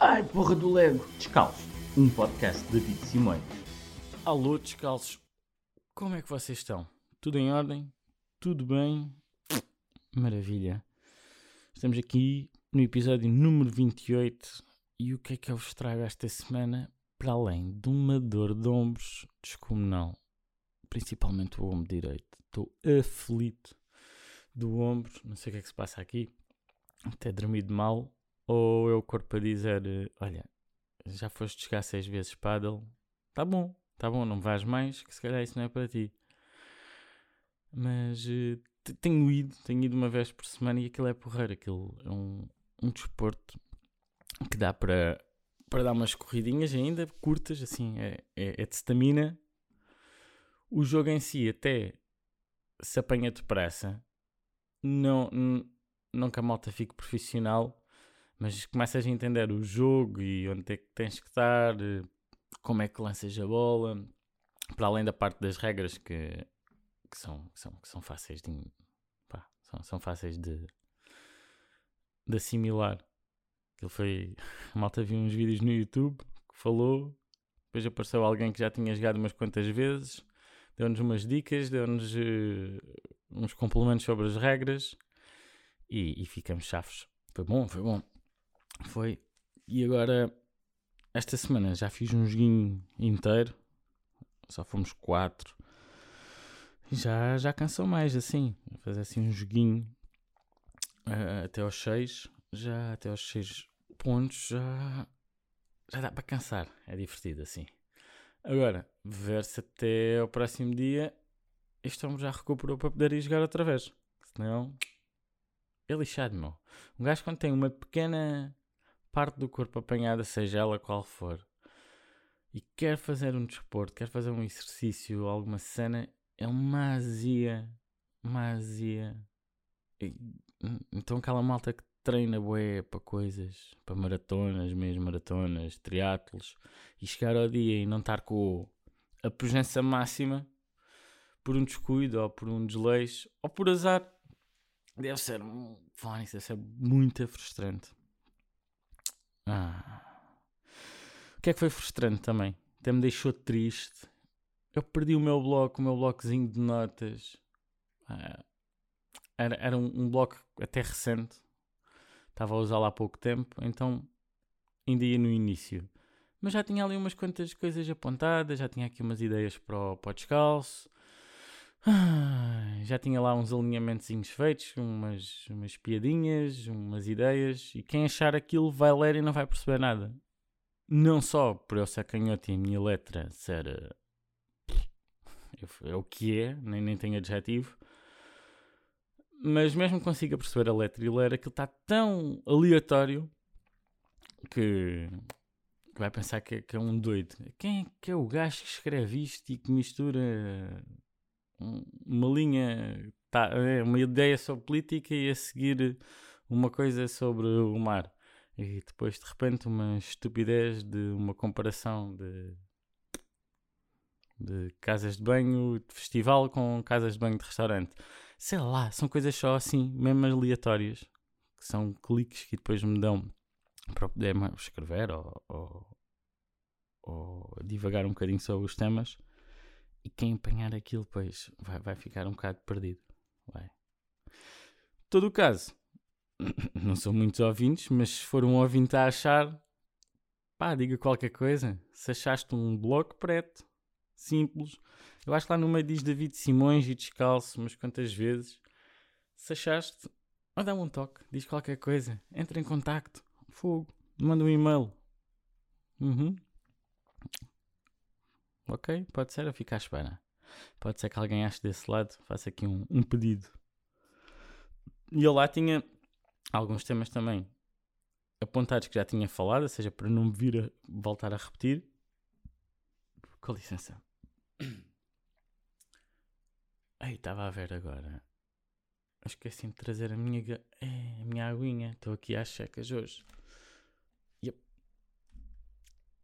Ai, porra do Lego! Descalço, um podcast de David Simões. Alô, descalços. Como é que vocês estão? Tudo em ordem? Tudo bem? Maravilha. Estamos aqui no episódio número 28 e o que é que eu vos trago esta semana para além de uma dor de ombros descomunal? Principalmente o ombro direito. Estou aflito do ombro, não sei o que é que se passa aqui. Até dormido mal ou é o corpo a dizer: Olha, já foste jogar seis vezes paddle, tá bom, tá bom, não vais mais, que se calhar isso não é para ti. Mas uh, tenho ido, tenho ido uma vez por semana e aquilo é porreiro, aquilo é um, um desporto que dá para, para dar umas corridinhas ainda, curtas, assim, é, é, é de stamina. O jogo em si até se apanha depressa, não, que a malta fique profissional, mas começas a entender o jogo e onde é que tens que estar, eh, como é que lanças a bola, para além da parte das regras que, que, são, que são, que são fáceis de pá, são, são fáceis de, de assimilar. Ele foi. A malta viu uns vídeos no YouTube que falou, depois apareceu alguém que já tinha jogado umas quantas vezes, deu-nos umas dicas, deu-nos uh, uns complementos sobre as regras e, e ficamos chaves. Foi bom, foi bom. Foi. E agora, esta semana já fiz um joguinho inteiro. Só fomos quatro. Já, já cansou mais, assim. Fazer assim um joguinho uh, até aos seis. Já até aos seis pontos já, já dá para cansar. É divertido assim. Agora, ver se até ao próximo dia este homem já recuperou para poder ir jogar outra vez. Senão, é lixado, meu. Um gajo quando tem uma pequena parte do corpo apanhada, seja ela qual for, e quer fazer um desporto, quer fazer um exercício, alguma cena, é uma azia. Uma azia. E, então aquela malta que treina bué para coisas, para maratonas, mesmo maratonas, triatlos, e chegar ao dia e não estar com a presença máxima por um descuido ou por um desleixo ou por azar, deve ser, deve ser muito frustrante. Ah. O que é que foi frustrante também? Até me deixou triste. Eu perdi o meu bloco, o meu blocozinho de notas. Ah. Era, era um, um bloco até recente. Estava a usá-lo há pouco tempo, então ainda ia no início. Mas já tinha ali umas quantas coisas apontadas, já tinha aqui umas ideias para o, para o descalço. Ah, já tinha lá uns alinhamentos feitos, umas, umas piadinhas, umas ideias, e quem achar aquilo vai ler e não vai perceber nada. Não só por eu ser canhoto e a minha letra ser. É o que é, nem, nem tem adjetivo. Mas mesmo que consiga perceber a letra e ler, aquilo está tão aleatório que, que vai pensar que, que, é um doido. Quem é que é o gajo que escreve isto e que mistura uma linha, tá, é, uma ideia sobre política e a seguir uma coisa sobre o mar. E depois de repente uma estupidez de uma comparação de, de casas de banho de festival com casas de banho de restaurante. Sei lá, são coisas só assim, mesmo aleatórias, que são cliques que depois me dão para poder escrever ou, ou, ou divagar um bocadinho sobre os temas. E quem apanhar aquilo, pois, vai, vai ficar um bocado perdido. Vai. Todo o caso, não são muitos ouvintes, mas se for um ouvinte a achar, pá, diga qualquer coisa. Se achaste um bloco preto, simples, eu acho que lá no meio diz David Simões e descalço, mas quantas vezes. Se achaste, dá-me um toque, diz qualquer coisa, entra em contacto, fogo, manda um e-mail. Uhum. Ok, pode ser, eu fico à espera. Pode ser que alguém ache desse lado, faça aqui um, um pedido. E eu lá tinha alguns temas também apontados que já tinha falado, ou seja, para não me vir a voltar a repetir. Com licença. Ei, estava a ver agora. Esqueci de trazer a minha, é, a minha aguinha. Estou aqui às checas hoje.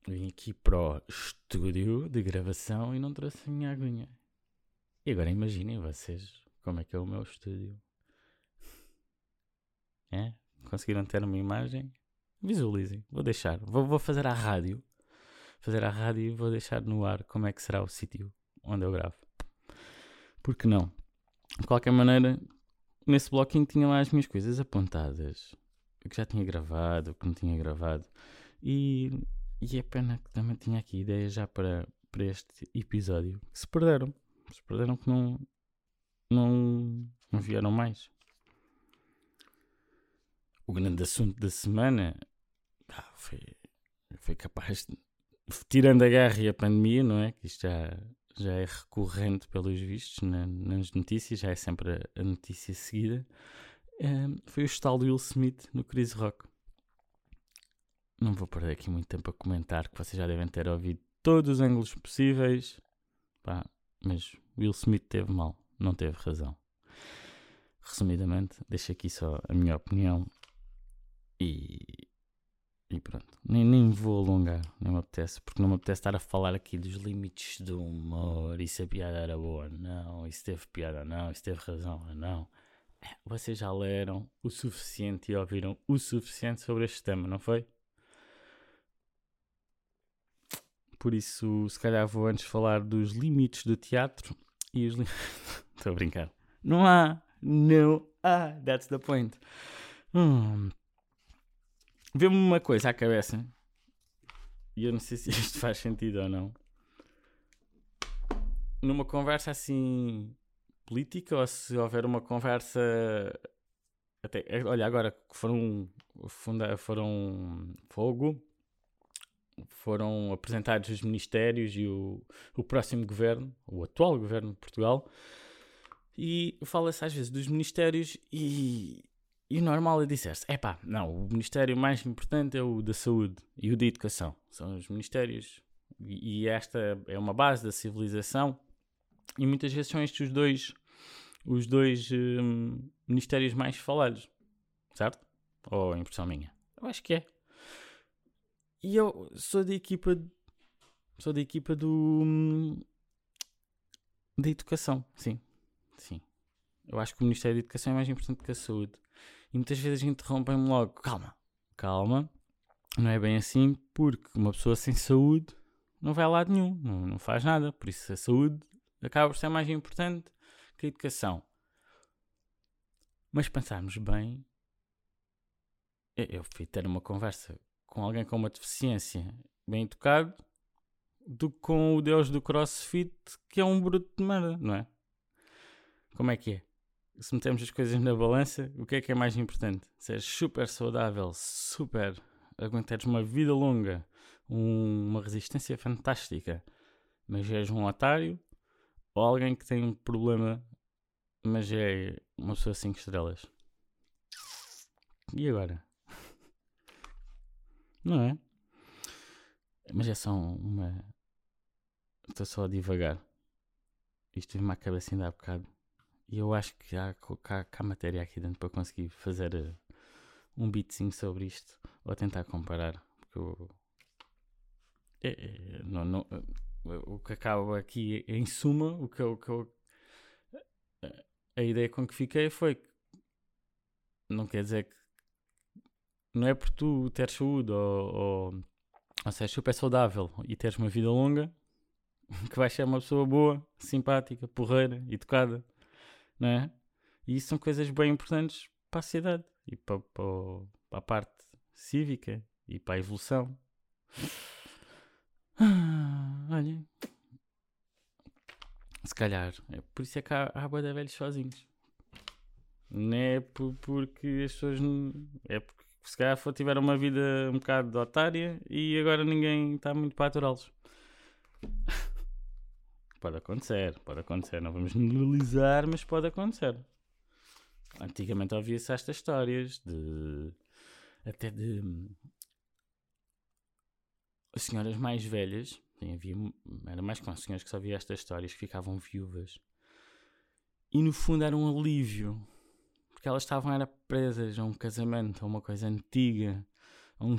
Vim aqui para o estúdio de gravação e não trouxe a minha aguinha. E agora imaginem vocês como é que é o meu estúdio. É? Conseguiram ter uma imagem? Visualizem. Vou deixar. Vou, vou fazer a rádio. Fazer a rádio e vou deixar no ar como é que será o sítio onde eu gravo. Porque não? De qualquer maneira, nesse bloquinho tinha lá as minhas coisas apontadas. O que já tinha gravado, o que não tinha gravado. E, e é pena que também tinha aqui ideias já para, para este episódio que se perderam. Se perderam que não, não, não vieram mais. O grande assunto da semana ah, foi, foi capaz de. Tirando a guerra e a pandemia, não é? Que isto já, já é recorrente pelos vistos na, nas notícias, já é sempre a, a notícia seguida. Um, foi o estalo do Will Smith no Chris Rock. Não vou perder aqui muito tempo a comentar, que vocês já devem ter ouvido todos os ângulos possíveis. Pá, mas Will Smith teve mal, não teve razão. Resumidamente, deixo aqui só a minha opinião e, e pronto. Nem, nem vou alongar, nem me apetece, porque não me apetece estar a falar aqui dos limites do humor e se a piada era boa não, e se teve piada não, e se teve razão ou não. É, vocês já leram o suficiente e ouviram o suficiente sobre este tema, não foi? Por isso, se calhar vou antes falar dos limites do teatro e os limites. Estou a brincar. Não há, não há, that's the point. Hum. Vê-me uma coisa à cabeça e eu não sei se isto faz sentido ou não. Numa conversa assim política ou se houver uma conversa até, olha, agora foram, foram fogo foram apresentados os ministérios e o, o próximo governo, o atual governo de Portugal, e fala-se às vezes dos ministérios e, e o normal é dizer-se, é pá, não, o ministério mais importante é o da saúde e o da educação, são os ministérios, e, e esta é uma base da civilização, e muitas vezes são estes os dois, os dois hum, ministérios mais falados, certo? Ou impressão minha? Eu acho que é. E eu sou da equipa. Sou da equipa do. da educação, sim. Sim. Eu acho que o Ministério da Educação é mais importante que a saúde. E muitas vezes interrompem-me logo. Calma, calma. Não é bem assim, porque uma pessoa sem saúde não vai a lado nenhum, não, não faz nada. Por isso a saúde acaba por ser mais importante que a educação. Mas pensarmos bem, eu fui ter uma conversa com alguém com uma deficiência bem educado do que com o deus do crossfit que é um bruto de merda, não é? Como é que é? Se metemos as coisas na balança, o que é que é mais importante? Seres super saudável, super aguentares uma vida longa, um, uma resistência fantástica, mas és um otário, ou alguém que tem um problema, mas é uma pessoa 5 estrelas. E agora? Não é? Mas é só uma. Estou só a divagar. Isto veio-me à cabeça ainda há bocado. E eu acho que há, há, há matéria aqui dentro para conseguir fazer uh, um beatzinho sobre isto. Ou tentar comparar. Porque eu. É, é, não, não, o que acaba aqui, em suma, o que, o que eu, a ideia com que fiquei foi que não quer dizer que não é por tu teres saúde ou, ou, ou seres super saudável e teres uma vida longa que vais ser uma pessoa boa, simpática, porreira, educada, não é? E isso são coisas bem importantes para a sociedade e para, para, para a parte cívica e para a evolução. Ah, olha, se calhar, é por isso é que há, há boa velhos sozinhos. Não é por, porque as pessoas. É porque se calhar tiveram uma vida um bocado de otária e agora ninguém está muito para aturá-los. pode acontecer, pode acontecer. Não vamos generalizar, mas pode acontecer. Antigamente ouvia-se estas histórias de. até de. senhoras mais velhas. Havia, era mais com as senhoras que só via estas histórias que ficavam viúvas. E no fundo era um alívio porque elas estavam era presas a um casamento, a uma coisa antiga, a um,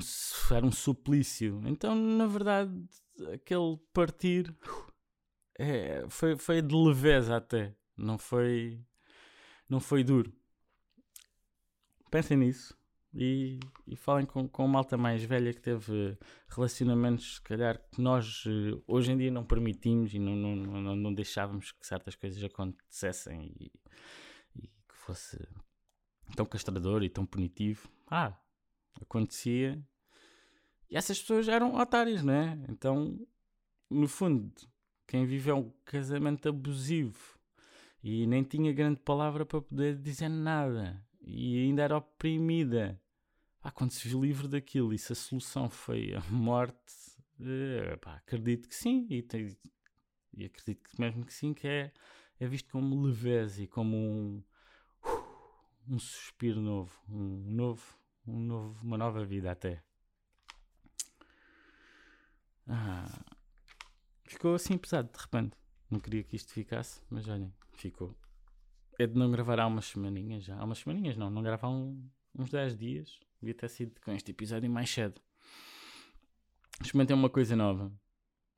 era um suplício. Então, na verdade, aquele partir é, foi, foi de leveza até, não foi, não foi duro. Pensem nisso. e, e falem com, com malta mais velha que teve relacionamentos, se calhar, que nós eh, hoje em dia não permitimos e não, não, não, não deixávamos que certas coisas acontecessem e, e que fosse tão castrador e tão punitivo. Ah, acontecia. E essas pessoas eram otários, não é? Então, no fundo, quem viveu um casamento abusivo e nem tinha grande palavra para poder dizer nada e ainda era oprimida pá, quando se viu livre daquilo e se a solução foi a morte, eh, pá, acredito que sim, e, tem, e, acredito que mesmo que sim, que é, é visto como leveza e como um, um suspiro novo, um novo, um novo, uma nova vida até. Ah, ficou assim pesado de repente. Não queria que isto ficasse, mas olhem, ficou. É de não gravar há umas semaninhas já. Há umas semaninhas não, não gravar um, uns 10 dias. Devia ter sido com este episódio mais cedo. Experimentei uma coisa nova.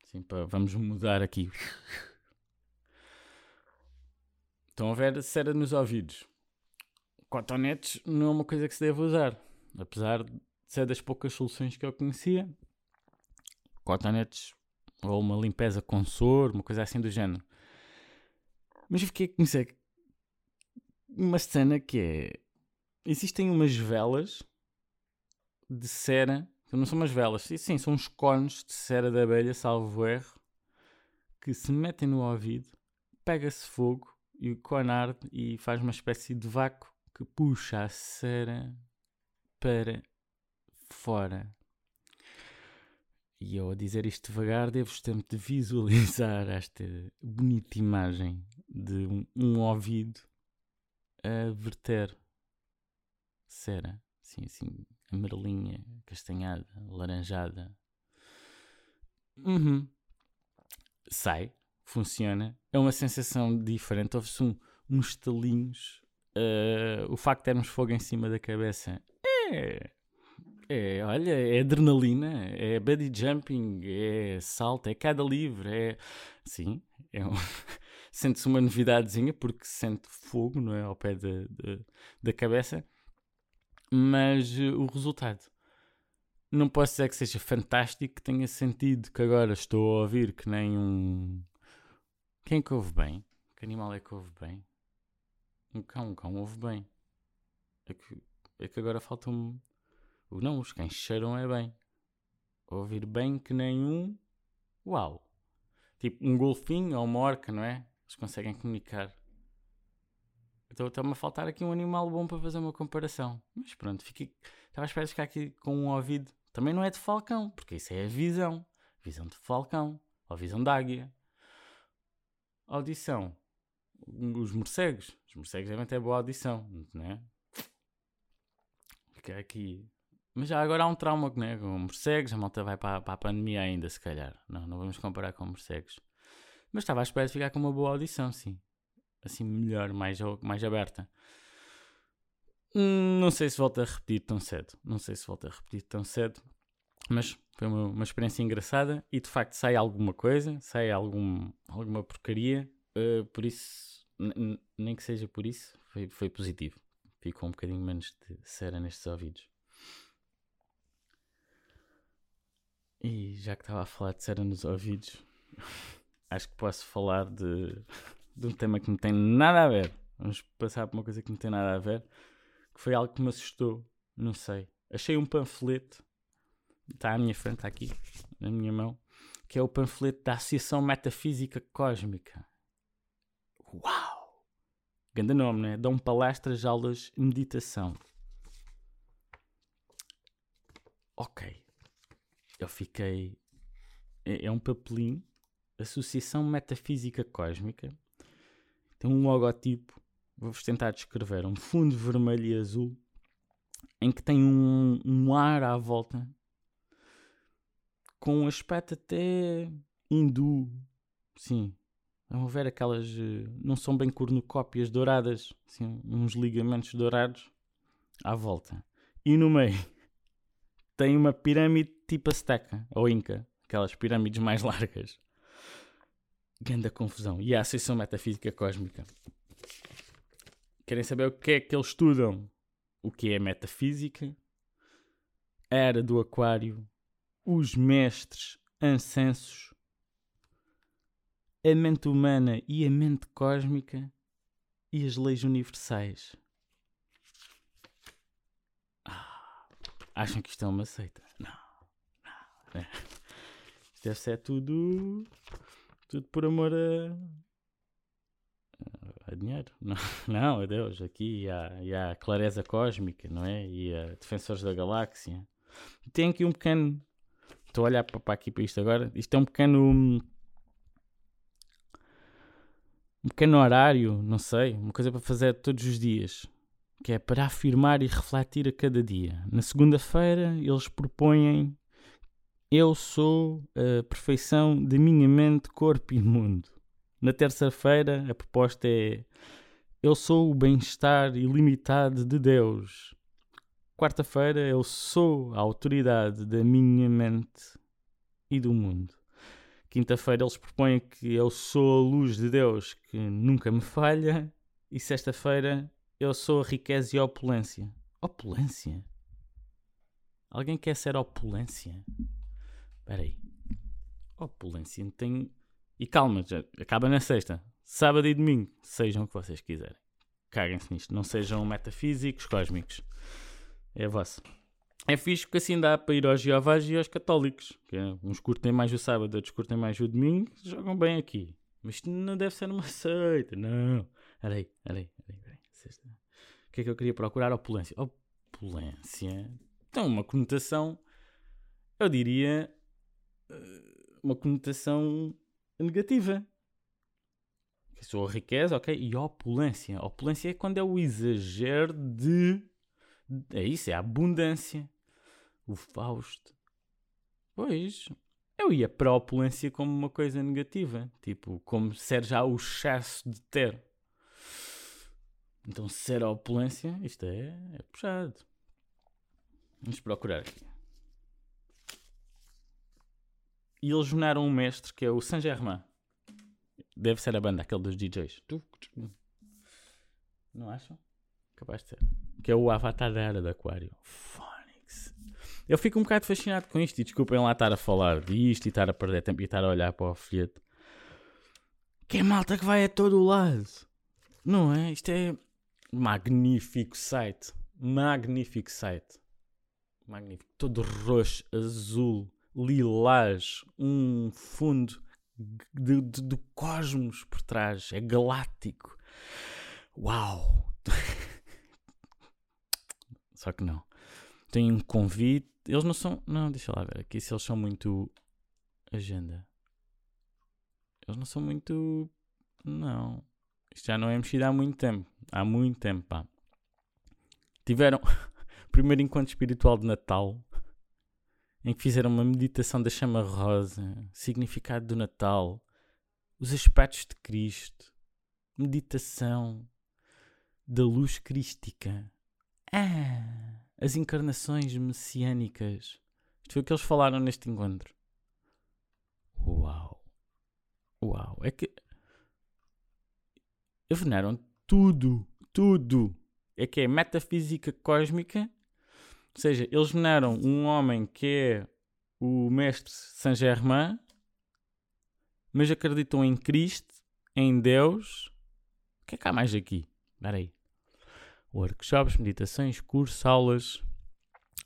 Assim, para, vamos mudar aqui. Estão a ver cera nos ouvidos. Cotonetes não é uma coisa que se deve usar. Apesar de ser das poucas soluções que eu conhecia. Cotonetes ou uma limpeza com soro, uma coisa assim do género. Mas eu fiquei a conhecer uma cena que é. Existem umas velas de cera, não são umas velas, sim, são uns cones de cera de abelha, salvo erro, que se metem no ouvido, pega-se fogo e o cone arde e faz uma espécie de vácuo que puxa a cera para fora. E eu a dizer isto devagar, devo sempre de visualizar esta bonita imagem de um, um ouvido a verter cera, assim, assim, amarelinha, castanhada, laranjada. Uhum. Sai, funciona. É uma sensação diferente. Houve-se um, uns estalinhos. Uh, o facto de termos fogo em cima da cabeça é. É, olha, é adrenalina, é body jumping, é salto, é cada livre, é. Sim, é um... sente-se uma novidadezinha porque sente fogo, não é? Ao pé da, da, da cabeça mas uh, o resultado não posso dizer que seja fantástico, que tenha sentido que agora estou a ouvir que nem um. Quem que ouve bem? Que animal é que ouve bem? Um cão, um cão ouve bem. É que, é que agora falta-me. Não, os cães cheiram é bem. Ouvir bem que nem um. Uau! Tipo um golfinho ou uma orca, não é? Eles conseguem comunicar. Então está-me a faltar aqui um animal bom para fazer uma comparação. Mas pronto, fiquei, estava à espera de ficar aqui com um ouvido. Também não é de falcão, porque isso é a visão. Visão de falcão, ou visão de águia. Audição. Os morcegos. Os morcegos devem ter boa audição, não é? Fica aqui. Mas já agora há um trauma né? com morcegos. A malta vai para, para a pandemia ainda, se calhar. Não, não vamos comparar com morcegos. Mas estava à espera de ficar com uma boa audição, sim assim melhor, mais, mais aberta. Hum, não sei se volto a repetir tão cedo. Não sei se volto a repetir tão cedo. Mas foi uma, uma experiência engraçada e de facto sai alguma coisa, sai algum, alguma porcaria. Uh, por isso, nem que seja por isso, foi, foi positivo. Ficou um bocadinho menos de cera nestes ouvidos. E já que estava a falar de cera nos ouvidos, acho que posso falar de de um tema que não tem nada a ver. Vamos passar por uma coisa que não tem nada a ver. Que foi algo que me assustou. Não sei. Achei um panfleto. Está à minha frente, está aqui, na minha mão. Que é o panfleto da Associação Metafísica Cósmica. Uau! Grande nome, né? Dão palestras, aulas, meditação. Ok. Eu fiquei. É, é um papelinho. Associação Metafísica Cósmica tem um logotipo, vou-vos tentar descrever, um fundo vermelho e azul, em que tem um, um ar à volta, com um aspecto até hindu, sim. Vamos ver aquelas, eh, não são bem cornucópias douradas, assim, uns ligamentos dourados à volta. E no meio tem uma pirâmide tipo Azteca ou Inca, aquelas pirâmides mais largas. Ganda confusão. E a Associação Metafísica Cósmica. Querem saber o que é que eles estudam? O que é metafísica? era do Aquário, os mestres ancensos, a mente humana e a mente cósmica e as leis universais. Ah, acham que isto é uma seita? Não. não. É. Isto deve ser tudo. Tudo por amor a. a dinheiro. Não, não adeus. Aqui há, e há a clareza cósmica, não é? E a defensores da galáxia. Tem aqui um pequeno. Estou a olhar para, aqui para isto agora. Isto é um pequeno um pequeno horário, não sei, uma coisa para fazer todos os dias, que é para afirmar e refletir a cada dia. Na segunda-feira, eles propõem: Eu sou a perfeição da minha mente, corpo e mundo. Na terça-feira, a proposta é: Eu sou o bem-estar ilimitado de Deus. Quarta-feira, eu sou a autoridade da minha mente e do mundo. Quinta-feira eles propõem que eu sou a luz de Deus que nunca me falha. E sexta-feira eu sou a riqueza e a opulência. Opulência? Alguém quer ser opulência? Espera aí. Opulência tem... E calma, já acaba na sexta. Sábado e domingo. Sejam o que vocês quiserem. Caguem-se nisto. Não sejam metafísicos, cósmicos. É vosso. É fixe porque assim dá para ir aos Jeovás e aos católicos. Que é, uns curtem mais o sábado, outros curtem mais o domingo, jogam bem aqui. Mas isto não deve ser uma seita, não. Olha aí, olha aí, olha aí. O que é que eu queria procurar? Opulência. Opulência. Tem uma conotação, eu diria, eh, uma conotação negativa. Que sou riqueza, ok? E opulência. Opulência é quando é o exagero de. É isso, é a abundância o Fausto. Pois, eu ia para a opulência como uma coisa negativa, tipo, como ser já o excesso de ter. Então, ser a opulência, isto é, é puxado. Vamos procurar aqui. E eles juntaram um mestre que é o Saint Germain. Deve ser a banda, aquele dos DJs. Não acham? Capaz de ser. Que é o Avatar da Era do Aquário. Eu fico um bocado fascinado com isto e desculpem lá estar a falar disto e estar a perder tempo e estar a olhar para o folheto. Que é malta que vai a todo o lado. Não é? Isto é magnífico site. Magnífico site. Magnífico. Todo roxo, azul, lilás. Um fundo de, de, do cosmos por trás. É galáctico. Uau! Só que não. Tem um convite eles não são. Não, deixa lá ver aqui se eles são muito. Agenda. Eles não são muito. Não. Isto já não é mexido há muito tempo. Há muito tempo, pá. Tiveram primeiro encontro espiritual de Natal em que fizeram uma meditação da chama rosa, significado do Natal, os aspectos de Cristo, meditação da luz crística. Ah! As encarnações messiânicas. Isto foi o que eles falaram neste encontro. Uau! Uau! É que. Veneram tudo, tudo. É que é metafísica cósmica. Ou seja, eles veneram um homem que é o mestre Saint Germain, mas acreditam em Cristo, em Deus. O que é que há mais aqui? Espera aí workshops, meditações, cursos, aulas.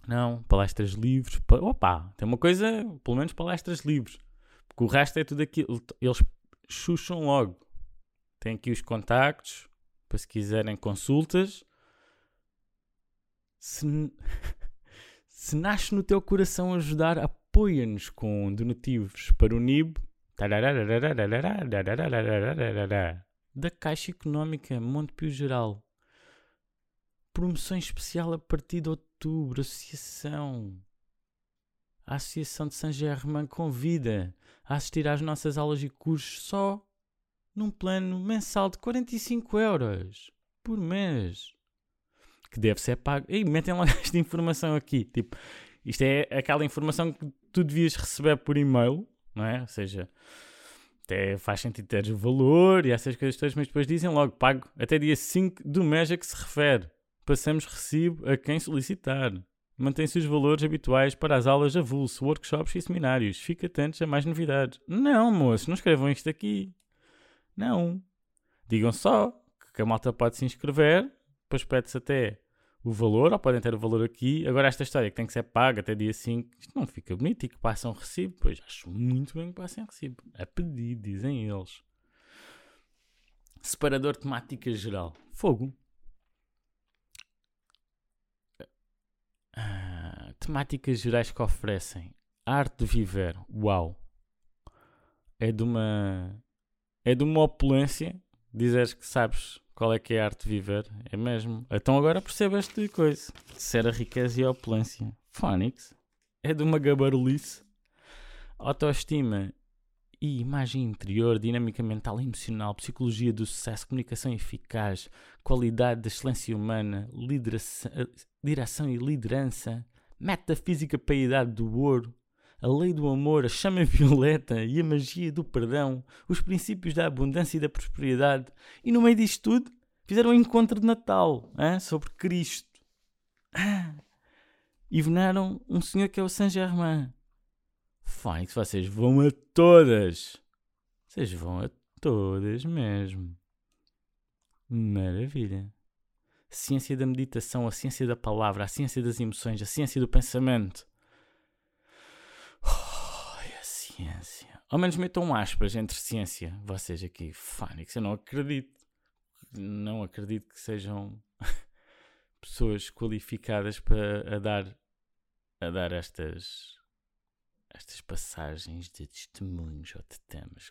Não, palestras livres. Pa... Opa, tem uma coisa, pelo menos palestras livres. Porque o resto é tudo aquilo. Eles chucham logo. Tem aqui os contactos para se quiserem consultas. Se, se nasce no teu coração ajudar, apoia-nos com donativos para o NIB da Caixa Económica Montepio Geral promoção especial a partir de outubro. Associação. A Associação de Saint Germain convida a assistir às nossas aulas e cursos só num plano mensal de 45 euros por mês. Que deve ser pago. E metem logo esta informação aqui. Tipo, isto é aquela informação que tu devias receber por e-mail, não é? Ou seja, até faz sentido teres o valor e essas coisas todas, mas depois dizem logo pago até dia 5 do mês a que se refere passamos recibo a quem solicitar. Mantém-se os valores habituais para as aulas avulso, workshops e seminários. Fique atentos a mais novidades. Não, moço, não escrevam isto aqui. Não. Digam só que a malta pode se inscrever, depois pede-se até o valor, ou podem ter o valor aqui. Agora, esta história que tem que ser paga até dia 5, isto não fica bonito e que passam recibo. Pois acho muito bem que passem recibo. A pedir, dizem eles. Separador temática geral. Fogo. Temáticas gerais que oferecem. arte de viver. Uau. É de uma. É de uma opulência. Dizeres que sabes qual é que é a arte de viver. É mesmo. Então agora percebo esta coisa. Ser a riqueza e a opulência. Phonics. É de uma gabarulice. Autoestima e imagem interior, dinâmica mental e emocional, psicologia do sucesso, comunicação eficaz, qualidade da excelência humana, direção e liderança, metafísica para a idade do ouro, a lei do amor, a chama violeta e a magia do perdão, os princípios da abundância e da prosperidade. E no meio disto tudo, fizeram um encontro de Natal hein, sobre Cristo. Ah, e veneram um senhor que é o Saint Germain. Fónix, vocês vão a todas. Vocês vão a todas mesmo. Maravilha. Ciência da meditação, a ciência da palavra, a ciência das emoções, a ciência do pensamento. Oh, a ciência. Ao menos metam aspas entre ciência. Vocês aqui, Fónix, eu não acredito. Não acredito que sejam pessoas qualificadas para a dar, a dar estas estas passagens de testemunhos ou de temas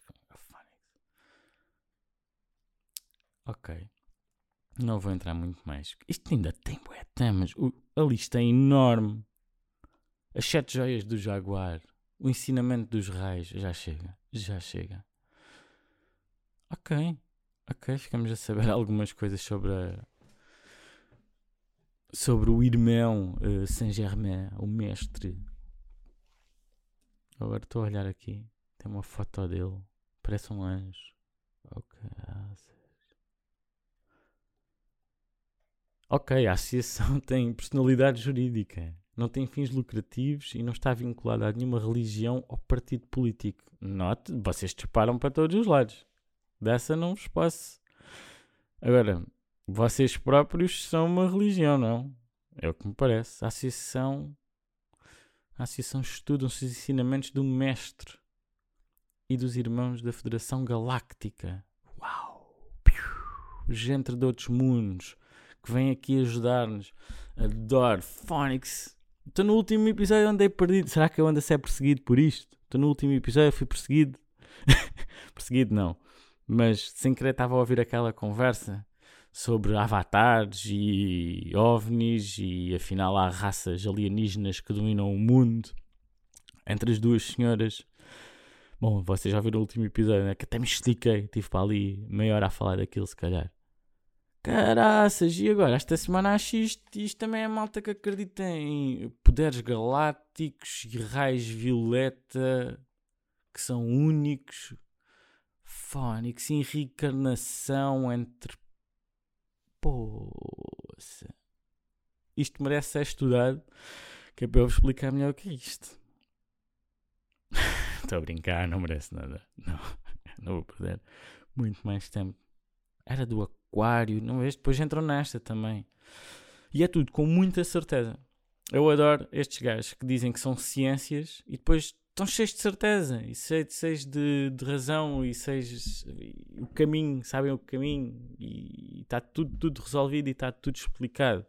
Ok. Não vou entrar muito mais. Isto ainda tem bué temas. A lista é enorme. As sete joias do jaguar. O ensinamento dos raios. Já chega. Já chega. Ok. Ok. Ficamos a saber algumas coisas sobre a, sobre o irmão uh, Saint-Germain, o mestre Agora estou a olhar aqui. Tem uma foto dele. Parece um anjo. Ok. Ok, a associação tem personalidade jurídica. Não tem fins lucrativos e não está vinculada a nenhuma religião ou partido político. Note, vocês disparam para todos os lados. Dessa não vos posso. Agora, vocês próprios são uma religião, não? É o que me parece. A associação a associação estudam-se os ensinamentos do mestre e dos irmãos da Federação Galáctica. Uau! Gente de outros mundos que vem aqui ajudar-nos. Adoro. Phonics. Estou no último episódio andei perdido. Será que eu ando a ser perseguido por isto? Estou no último episódio, fui perseguido. perseguido não. Mas sem querer estava a ouvir aquela conversa sobre avatares e ovnis e afinal há raças alienígenas que dominam o mundo entre as duas senhoras. Bom, vocês já viram o último episódio, né? Que até me estiquei, tive para ali meia hora a falar daquilo, se calhar. Caraças, e agora? Esta semana acho isto, isto também é malta que acredita em poderes galácticos e raios violeta que são únicos. Fónix, reencarnação entre Poça. Isto merece ser estudado, que é para eu vos explicar melhor o que é isto. Estou a brincar, não merece nada. Não, não vou perder muito mais tempo. Era do aquário, não vês? Depois entram nesta também. E é tudo com muita certeza. Eu adoro estes gajos que dizem que são ciências e depois estão cheios de certeza e cheios, de, de razão e cheios o caminho, sabem o caminho e está tudo, tudo resolvido e está tudo explicado.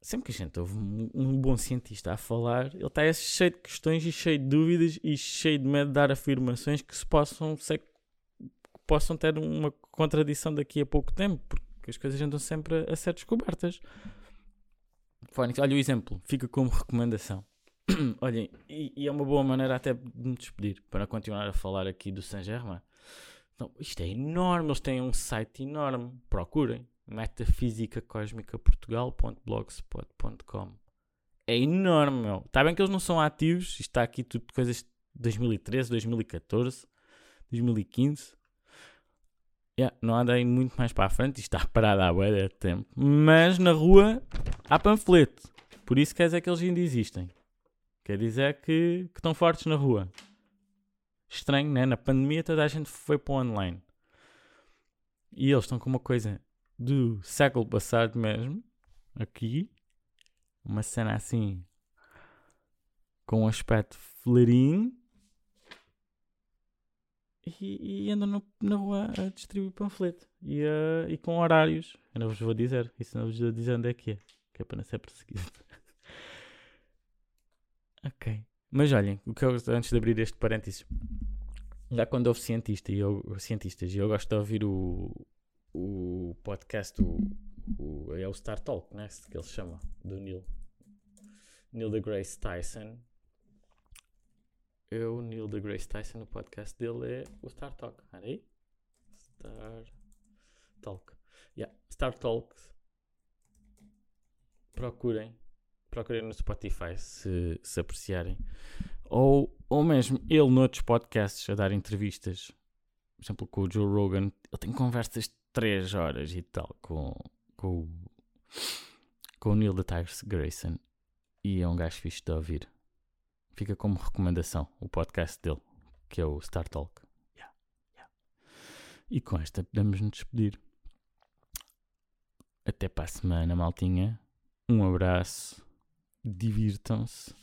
Sempre que a gente ouve um, bom cientista a falar, ele está cheio de questões e cheio de dúvidas e cheio de medo de dar afirmações que se possam ser, possam ter uma contradição daqui a pouco tempo, porque as coisas andam sempre a, ser descobertas. Olha o exemplo, fica como recomendação Olhem, e, e, é uma boa maneira até de me despedir para continuar a falar aqui do Saint Germain. Então, isto é enorme, eles têm um site enorme. Procurem metafisicacosmicaportugal.blogspot.com É enorme, meu. Está bem que eles não são ativos, está aqui tudo coisas de 2013, 2014, 2015. Yeah, não andei muito mais para a frente, isto está parado há bué de tempo. Mas na rua Há panfleto. Por isso quer dizer que eles ainda existem. Quer dizer que, que estão fortes na rua. Estranho, né? Na pandemia toda a gente foi para o online. E eles estão com uma coisa do século passado mesmo. Aqui. Uma cena assim. Com um aspecto flarinho. E, e andam no, na rua a distribuir panfleto. E, uh, e com horários. Eu não vos vou dizer. Isso não vos vou dizer onde é que é. Que é para não ser perseguido. ok. Mas olhem, o que eu, antes de abrir este parênteses, já quando houve cientista e eu, cientistas, e eu gosto de ouvir o, o podcast, o, o, é o Star Talk, né? que ele chama, do Neil. Neil deGrasse Tyson. Eu, Neil deGrasse Tyson, o podcast dele é o Star Talk. Olha aí. Star Talk. Yeah, Star Talk. Procurem. Procurem no Spotify se, se apreciarem. Ou, ou mesmo ele noutros podcasts a dar entrevistas. Por exemplo, com o Joe Rogan. Ele tem conversas de 3 horas e tal com, com, com o Neil deGrasse Grayson. E é um gajo fixe de ouvir. Fica como recomendação o podcast dele, que é o Star Talk. Yeah, yeah. E com esta podemos nos despedir. Até para a semana, maltinha. Um abraço. Divirtam-se.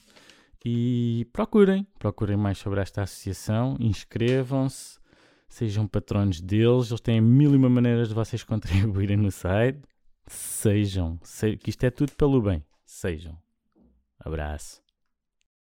E procurem, procurem mais sobre esta associação, inscrevam-se, sejam patronos deles, eles têm mil e uma maneiras de vocês contribuírem no site. Sejam, se, que isto é tudo pelo bem. Sejam. Abraço.